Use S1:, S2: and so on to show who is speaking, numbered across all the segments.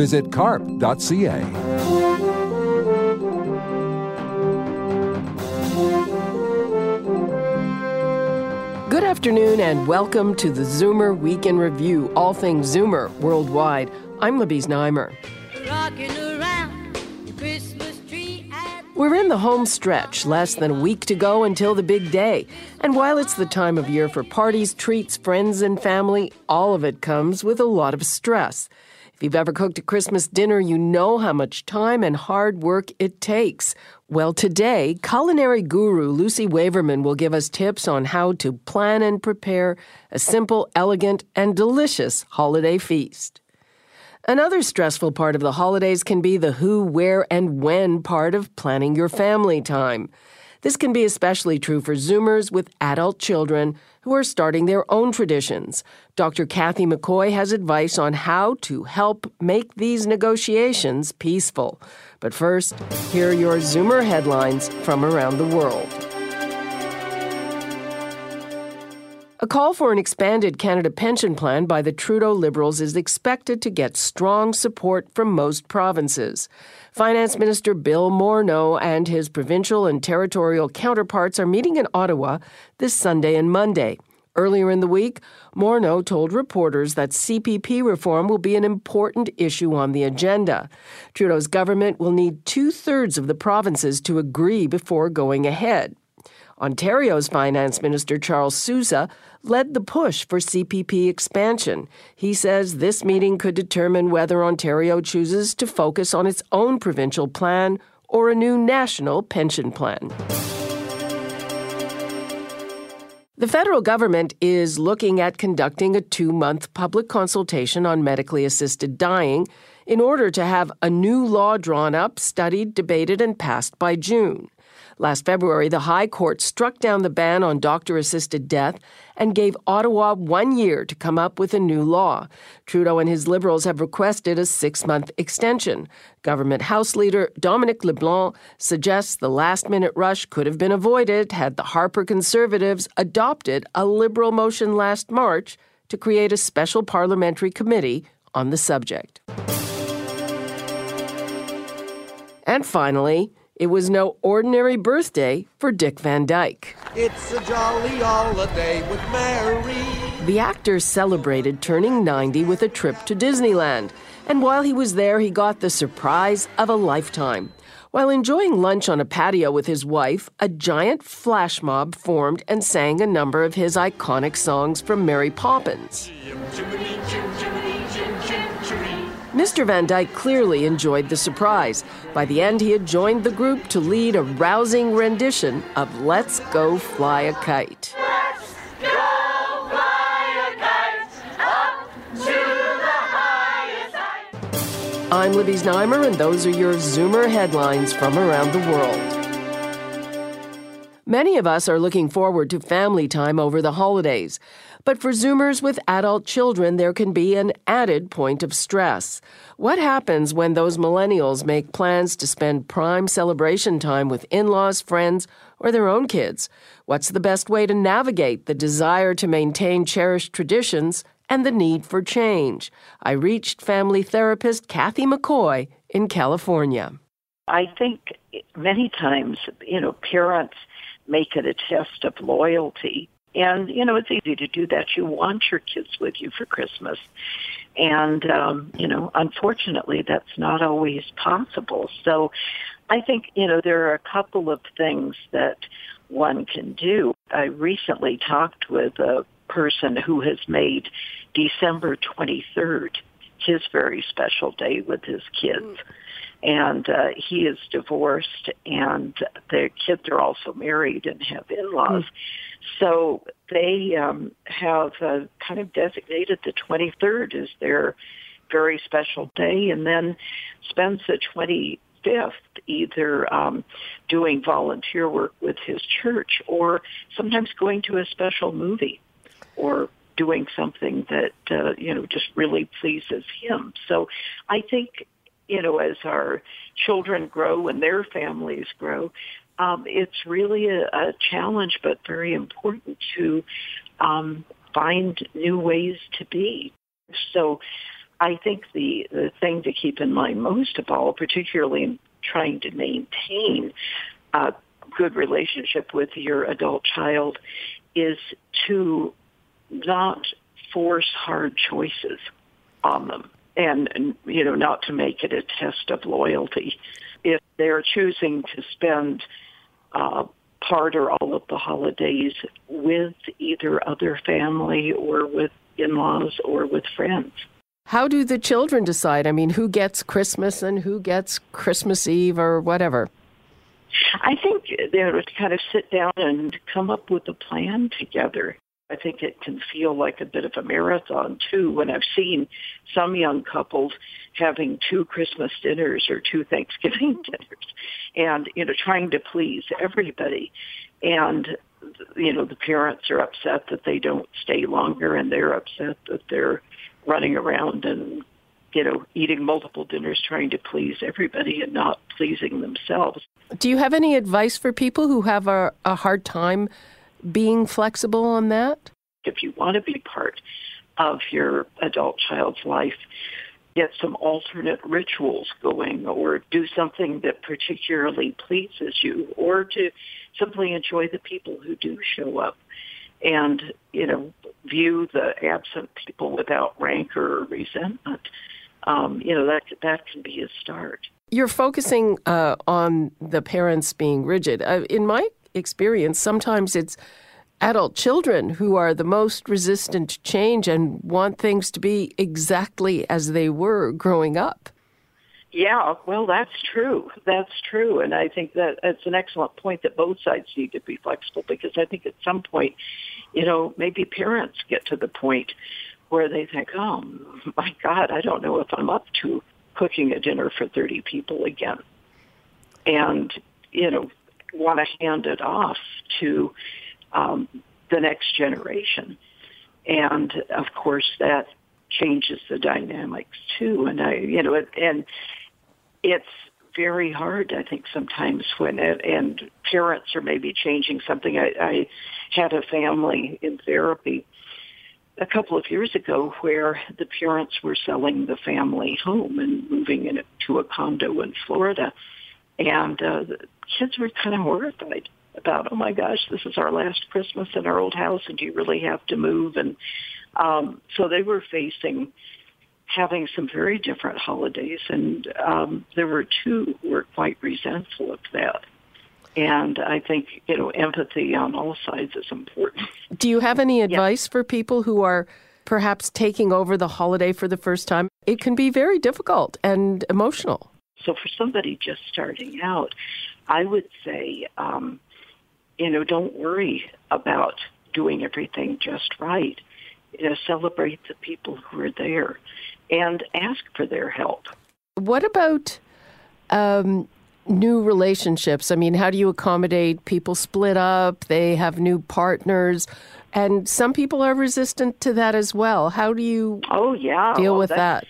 S1: Visit carp.ca.
S2: Good afternoon and welcome to the Zoomer Week in Review, all things Zoomer worldwide. I'm Libby Znaimer. We're in the home stretch, less than a week to go until the big day. And while it's the time of year for parties, treats, friends, and family, all of it comes with a lot of stress. If you've ever cooked a Christmas dinner, you know how much time and hard work it takes. Well, today, culinary guru Lucy Waverman will give us tips on how to plan and prepare a simple, elegant, and delicious holiday feast. Another stressful part of the holidays can be the who, where, and when part of planning your family time. This can be especially true for Zoomers with adult children who are starting their own traditions. Dr. Kathy McCoy has advice on how to help make these negotiations peaceful. But first, here are your Zoomer headlines from around the world. A call for an expanded Canada pension plan by the Trudeau Liberals is expected to get strong support from most provinces. Finance Minister Bill Morneau and his provincial and territorial counterparts are meeting in Ottawa this Sunday and Monday. Earlier in the week, Morneau told reporters that CPP reform will be an important issue on the agenda. Trudeau's government will need two thirds of the provinces to agree before going ahead. Ontario's Finance Minister Charles Sousa led the push for CPP expansion. He says this meeting could determine whether Ontario chooses to focus on its own provincial plan or a new national pension plan. The federal government is looking at conducting a two month public consultation on medically assisted dying in order to have a new law drawn up, studied, debated, and passed by June. Last February, the High Court struck down the ban on doctor assisted death and gave Ottawa one year to come up with a new law. Trudeau and his Liberals have requested a six month extension. Government House Leader Dominic LeBlanc suggests the last minute rush could have been avoided had the Harper Conservatives adopted a Liberal motion last March to create a special parliamentary committee on the subject. And finally, it was no ordinary birthday for Dick Van Dyke.
S3: It's a jolly holiday with Mary.
S2: The actor celebrated turning 90 with a trip to Disneyland. And while he was there, he got the surprise of a lifetime. While enjoying lunch on a patio with his wife, a giant flash mob formed and sang a number of his iconic songs from Mary Poppins. Mr. Van Dyke clearly enjoyed the surprise. By the end, he had joined the group to lead a rousing rendition of Let's Go Fly a Kite. I'm Libby Znaimer, and those are your Zoomer headlines from around the world. Many of us are looking forward to family time over the holidays. But for Zoomers with adult children, there can be an added point of stress. What happens when those millennials make plans to spend prime celebration time with in laws, friends, or their own kids? What's the best way to navigate the desire to maintain cherished traditions and the need for change? I reached family therapist Kathy McCoy in California.
S4: I think many times, you know, parents make it a test of loyalty and, you know, it's easy to do that. You want your kids with you for Christmas. And, um, you know, unfortunately, that's not always possible. So I think, you know, there are a couple of things that one can do. I recently talked with a person who has made December 23rd his very special day with his kids. Mm and uh, he is divorced, and their kids are also married and have in-laws. Mm. So they um, have uh, kind of designated the 23rd as their very special day and then spends the 25th either um, doing volunteer work with his church or sometimes going to a special movie or doing something that uh, you know just really pleases him. So I think you know as our children grow and their families grow, um, it's really a, a challenge, but very important to um, find new ways to be. So I think the, the thing to keep in mind most of all, particularly in trying to maintain a good relationship with your adult child, is to not force hard choices on them and, you know not to make it a test of loyalty if they're choosing to spend uh, part or all of the holidays with either other family or with in-laws or with friends.
S2: How do the children decide? I mean who gets christmas and who gets christmas eve or whatever?
S4: I think they would kind of sit down and come up with a plan together. I think it can feel like a bit of a marathon too when I've seen some young couples having two Christmas dinners or two Thanksgiving mm-hmm. dinners and, you know, trying to please everybody. And, you know, the parents are upset that they don't stay longer and they're upset that they're running around and, you know, eating multiple dinners trying to please everybody and not pleasing themselves.
S2: Do you have any advice for people who have a, a hard time being flexible on that?
S4: If you want to be part of your adult child's life, get some alternate rituals going or do something that particularly pleases you or to simply enjoy the people who do show up and, you know, view the absent people without rancor or resentment. Um, you know, that, that can be a start.
S2: You're focusing uh, on the parents being rigid. Uh, in my experience, sometimes it's adult children who are the most resistant to change and want things to be exactly as they were growing up.
S4: Yeah, well, that's true. That's true. And I think that it's an excellent point that both sides need to be flexible because I think at some point, you know, maybe parents get to the point where they think, oh, my God, I don't know if I'm up to cooking a dinner for 30 people again. And, you know, want to hand it off to um, the next generation. And of course, that changes the dynamics too. And I, you know, and it's very hard, I think, sometimes when it, and parents are maybe changing something. I, I had a family in therapy a couple of years ago where the parents were selling the family home and moving into a condo in Florida. And uh, the kids were kind of horrified about, oh my gosh, this is our last Christmas in our old house, and do you really have to move? And um, so they were facing having some very different holidays, and um, there were two who were quite resentful of that. And I think you know empathy on all sides is important.
S2: Do you have any advice yeah. for people who are perhaps taking over the holiday for the first time? It can be very difficult and emotional.
S4: So for somebody just starting out, I would say, um, you know, don't worry about doing everything just right. You know, celebrate the people who are there and ask for their help.
S2: What about um, new relationships? I mean, how do you accommodate people split up? They have new partners. And some people are resistant to that as well. How do you
S4: oh yeah
S2: deal well, with that?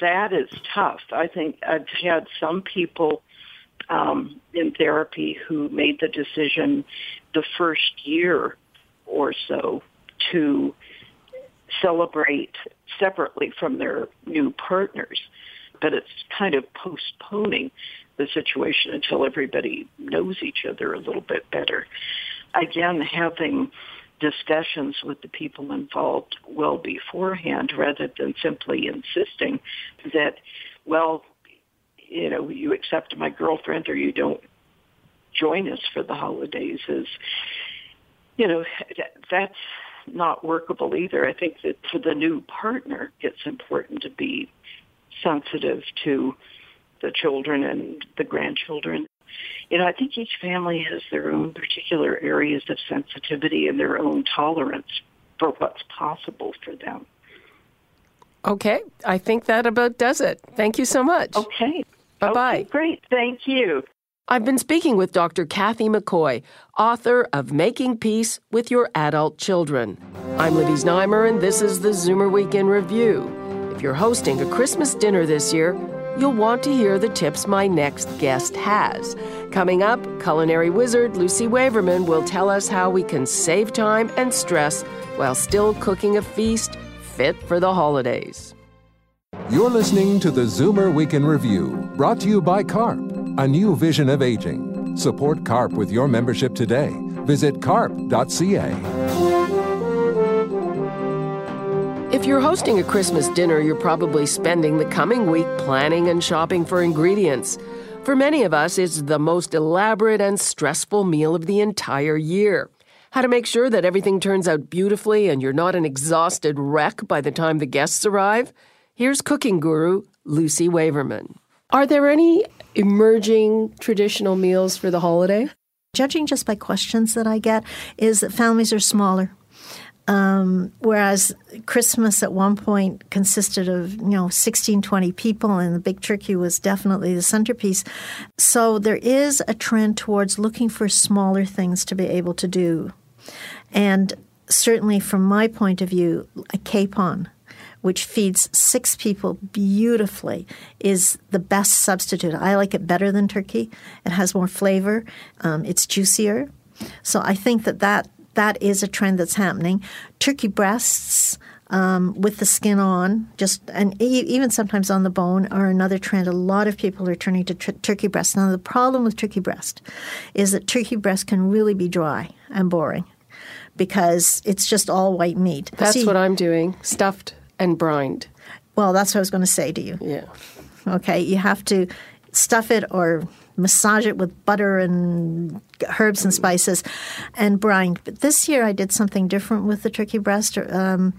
S4: That is tough. I think I've had some people um, in therapy who made the decision the first year or so to celebrate separately from their new partners. But it's kind of postponing the situation until everybody knows each other a little bit better. Again, having discussions with the people involved well beforehand rather than simply insisting that, well, you know, you accept my girlfriend or you don't join us for the holidays is, you know, that's not workable either. I think that for the new partner, it's important to be sensitive to the children and the grandchildren. You know, I think each family has their own particular areas of sensitivity and their own tolerance for what's possible for them.
S2: Okay, I think that about does it. Thank you so much.
S4: Okay.
S2: Bye bye.
S4: Okay, great. Thank you.
S2: I've been speaking with Dr. Kathy McCoy, author of Making Peace with Your Adult Children. I'm Libby Znaimer, and this is the Zoomer Week in Review. If you're hosting a Christmas dinner this year, you'll want to hear the tips my next guest has. Coming up, culinary wizard Lucy Waverman will tell us how we can save time and stress while still cooking a feast fit for the holidays.
S1: You're listening to the Zoomer Week in Review, brought to you by CARP, a new vision of aging. Support CARP with your membership today. Visit carp.ca.
S2: If you're hosting a Christmas dinner, you're probably spending the coming week planning and shopping for ingredients. For many of us, it's the most elaborate and stressful meal of the entire year. How to make sure that everything turns out beautifully and you're not an exhausted wreck by the time the guests arrive? Here's cooking guru Lucy Waverman. Are there any emerging traditional meals for the holiday?
S5: Judging just by questions that I get, is that families are smaller. Um, whereas Christmas at one point consisted of, you know, 16, 20 people, and the big turkey was definitely the centerpiece. So there is a trend towards looking for smaller things to be able to do. And certainly from my point of view, a capon which feeds six people beautifully, is the best substitute. I like it better than turkey. It has more flavor. Um, it's juicier. So I think that, that that is a trend that's happening. Turkey breasts. Um, with the skin on, just and e- even sometimes on the bone, are another trend. A lot of people are turning to tr- turkey breast. Now, the problem with turkey breast is that turkey breast can really be dry and boring because it's just all white meat.
S2: That's
S5: See,
S2: what I'm doing stuffed and brined.
S5: Well, that's what I was going to say to you.
S2: Yeah.
S5: Okay, you have to stuff it or massage it with butter and herbs and spices and brine. But this year I did something different with the turkey breast. Um,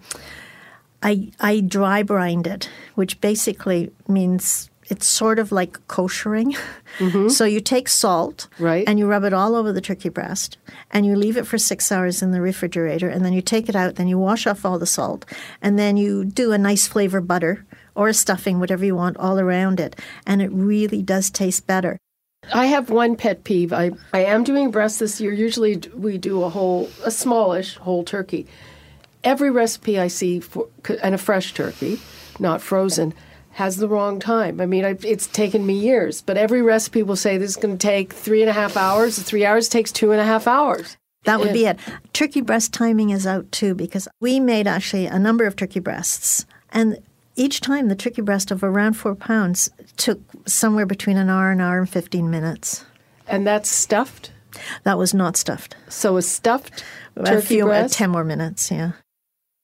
S5: I I dry brined it, which basically means it's sort of like koshering. Mm-hmm. So you take salt
S2: Right.
S5: and you rub it all over the turkey breast and you leave it for six hours in the refrigerator and then you take it out, then you wash off all the salt and then you do a nice flavor butter or a stuffing, whatever you want, all around it. And it really does taste better.
S2: I have one pet peeve. I, I am doing breast this year. Usually we do a whole, a smallish whole turkey. Every recipe I see for, and a fresh turkey, not frozen, has the wrong time. I mean, I, it's taken me years, but every recipe will say this is going to take three and a half hours. Three hours takes two and a half hours.
S5: That would be it. Turkey breast timing is out too because we made actually a number of turkey breasts. And each time the turkey breast of around four pounds took somewhere between an hour, and an hour and 15 minutes.
S2: And that's stuffed.
S5: That was not stuffed.
S2: So a stuffed
S5: a
S2: turkey
S5: few, uh,
S2: breast.
S5: 10 more minutes, yeah.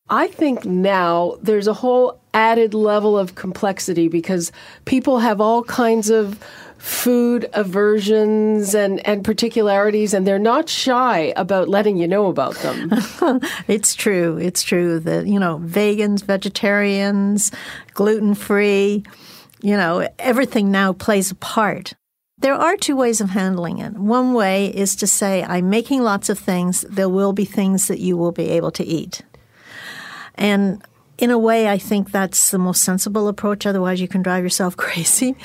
S2: I think now there's a whole added level of complexity because people have all kinds of food aversions and, and particularities, and they're not shy about letting you know about them.
S5: It's true. It's true that, you know, vegans, vegetarians, gluten free, you know, everything now plays a part. There are two ways of handling it. One way is to say, I'm making lots of things. There will be things that you will be able to eat. And in a way, I think that's the most sensible approach. Otherwise, you can drive yourself crazy.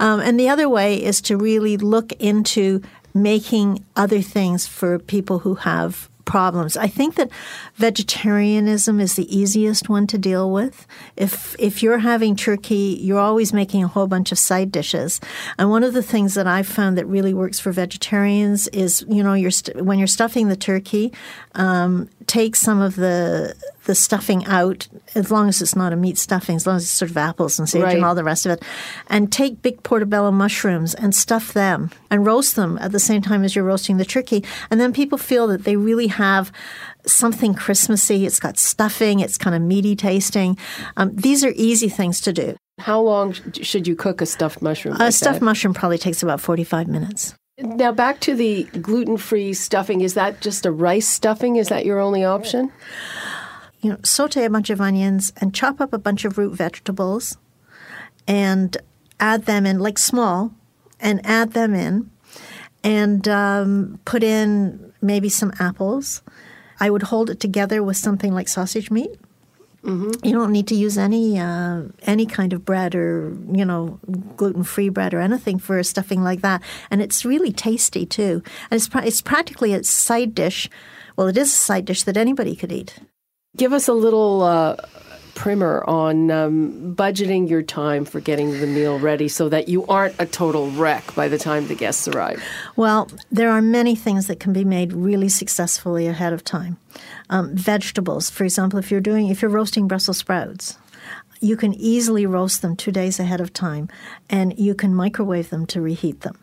S5: Um, and the other way is to really look into making other things for people who have problems. I think that vegetarianism is the easiest one to deal with. If if you're having turkey, you're always making a whole bunch of side dishes. And one of the things that I've found that really works for vegetarians is, you know, you're st- when you're stuffing the turkey, um, take some of the the stuffing out, as long as it's not a meat stuffing, as long as it's sort of apples and sage
S2: Right.
S5: and all the rest of it, and take big portobello mushrooms and stuff them and roast them at the same time as you're roasting the turkey. And then people feel that they really have something Christmassy. It's got stuffing, it's kind of meaty tasting. Um, these are easy things to do.
S2: How long should you cook a stuffed mushroom?
S5: A stuffed
S2: that?
S5: mushroom probably takes about 45 minutes.
S2: Now, back to the gluten free stuffing. Is that just a rice stuffing? Is that your only option?
S5: you know, saute a bunch of onions and chop up a bunch of root vegetables and add them in, like small, and add them in and um, put in maybe some apples. I would hold it together with something like sausage meat Mm-hmm. You don't need to use any uh, any kind of bread or you know gluten free bread or anything for a stuffing like that, and it's really tasty too. And it's it's practically a side dish. Well, it is a side dish that anybody could eat.
S2: Give us a little uh, primer on um, budgeting your time for getting the meal ready so that you aren't a total wreck by the time the guests arrive?
S5: Well, there are many things that can be made really successfully ahead of time. Um, vegetables, for example, if you're doing if you're roasting Brussels sprouts, you can easily roast them two days ahead of time, and you can microwave them to reheat them.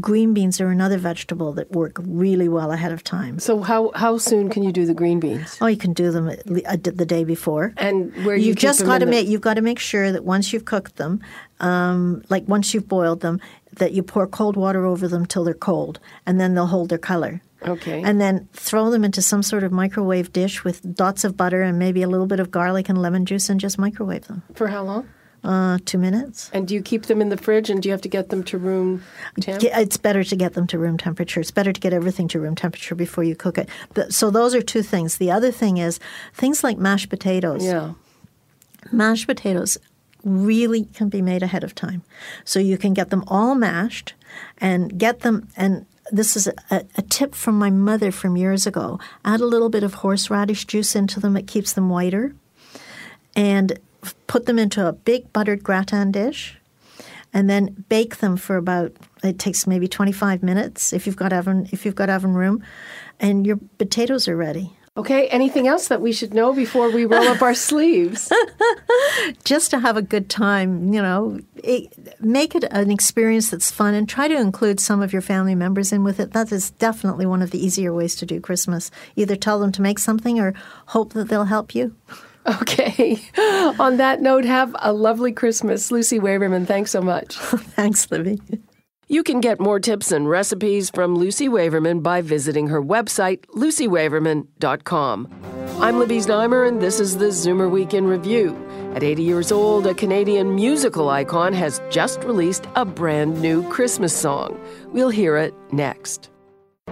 S5: Green beans are another vegetable that work really well ahead of time.
S2: So how how soon can you do the green beans?
S5: Oh, you can do them the day before.
S2: And where
S5: you
S2: you've
S5: just got
S2: to
S5: make you've got to make sure that once you've cooked them, um, like once you've boiled them, that you pour cold water over them till they're cold, and then they'll hold their color.
S2: Okay.
S5: And then throw them into some sort of microwave dish with dots of butter and maybe a little bit of garlic and lemon juice, and just microwave them.
S2: For how long?
S5: Uh, two minutes.
S2: And do you keep them in the fridge and do you have to get them to room temp?
S5: It's better to get them to room temperature. It's better to get everything to room temperature before you cook it. So those are two things. The other thing is things like mashed potatoes.
S2: Yeah.
S5: Mashed potatoes really can be made ahead of time. So you can get them all mashed and get them and this is a, a, tip from my mother from years ago. Add a little bit of horseradish juice into them, it keeps them whiter. And put them into a big buttered gratin dish and then bake them for about it takes maybe 25 minutes if you've got oven if you've got oven room and your potatoes are ready
S2: okay anything else that we should know before we roll up our sleeves
S5: just to have a good time you know it, make it an experience that's fun and try to include some of your family members in with it that is definitely one of the easier ways to do christmas either tell them to make something or hope that they'll help you
S2: Okay. On that note, have a lovely Christmas. Lucy Waverman, thanks so much.
S5: thanks, Libby.
S2: You can get more tips and recipes from Lucy Waverman by visiting her website, lucywaverman.com. I'm Libby Znaimer, and this is the Zoomer Week in Review. At 80 years old, a Canadian musical icon has just released a brand new Christmas song. We'll hear it next.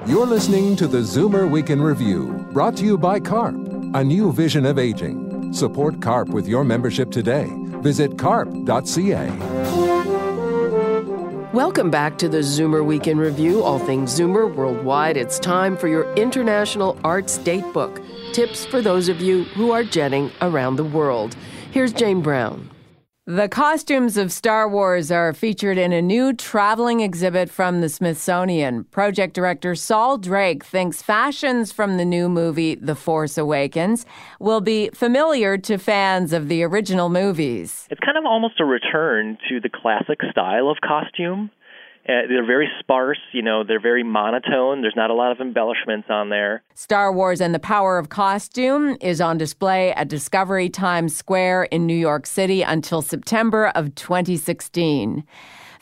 S1: You're listening to the Zoomer Week in Review, brought to you by CARP, a new vision of aging. Support CARP with your membership today. Visit carp.ca.
S2: Welcome back to the Zoomer Week in Review, all things Zoomer worldwide. It's time for your International Arts Datebook. Tips for those of you who are jetting around the world. Here's Jane Brown.
S6: The costumes of Star Wars are featured in a new traveling exhibit from the Smithsonian. Project director Saul Drake thinks fashions from the new movie The Force Awakens will be familiar to fans of the original movies.
S7: It's kind of almost a return to the classic style of costume. Uh, they're very sparse, you know, they're very monotone. There's not a lot of embellishments on there.
S6: Star Wars and the Power of Costume is on display at Discovery Times Square in New York City until September of 2016.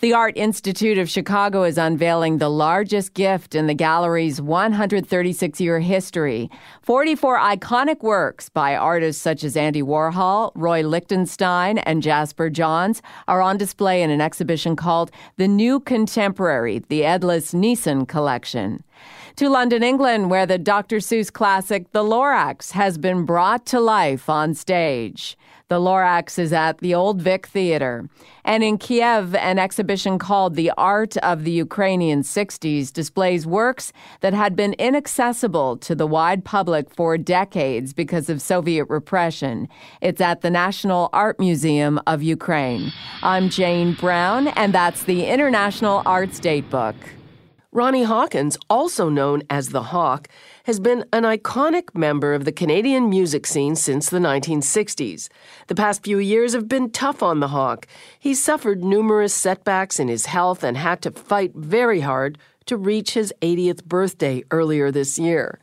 S6: The Art Institute of Chicago is unveiling the largest gift in the gallery's 136 year history 44 iconic works by artists such as Andy Warhol, Roy Lichtenstein, and Jasper Johns are on display in an exhibition called The New Contemporary, the Edlis Neeson Collection to London, England, where the Dr. Seuss classic The Lorax has been brought to life on stage. The Lorax is at the Old Vic Theater. And in Kiev, an exhibition called The Art of the Ukrainian 60s displays works that had been inaccessible to the wide public for decades because of Soviet repression. It's at the National Art Museum of Ukraine. I'm Jane Brown, and that's the International Arts Datebook.
S2: Ronnie Hawkins, also known as the Hawk, has been an iconic member of the Canadian music scene since the 1960s. The past few years have been tough on the Hawk. He's suffered numerous setbacks in his health and had to fight very hard to reach his 80th birthday earlier this year.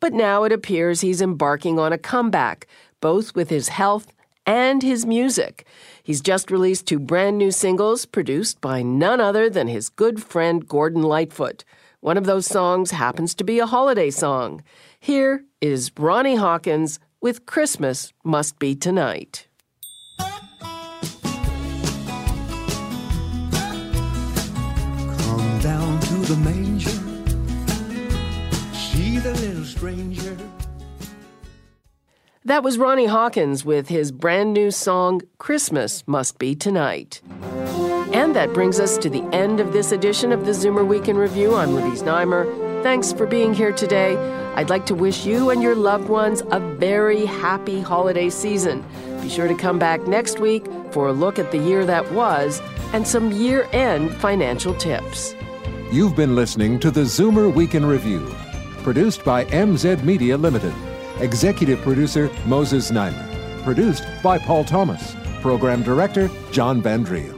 S2: But now it appears he's embarking on a comeback, both with his health and his music. He's just released two brand new singles produced by none other than his good friend Gordon Lightfoot. One of those songs happens to be a holiday song. Here is Ronnie Hawkins with Christmas Must Be Tonight.
S8: Come down to the manger, see the little stranger.
S2: That was Ronnie Hawkins with his brand new song, Christmas Must Be Tonight. And that brings us to the end of this edition of the Zoomer Week in Review. I'm Libby Znaimer. Thanks for being here today. I'd like to wish you and your loved ones a very happy holiday season. Be sure to come back next week for a look at the year that was and some year end financial tips.
S1: You've been listening to the Zoomer Week in Review, produced by MZ Media Limited. Executive producer Moses Znaimer. Produced by Paul Thomas. Program director John Vandriel.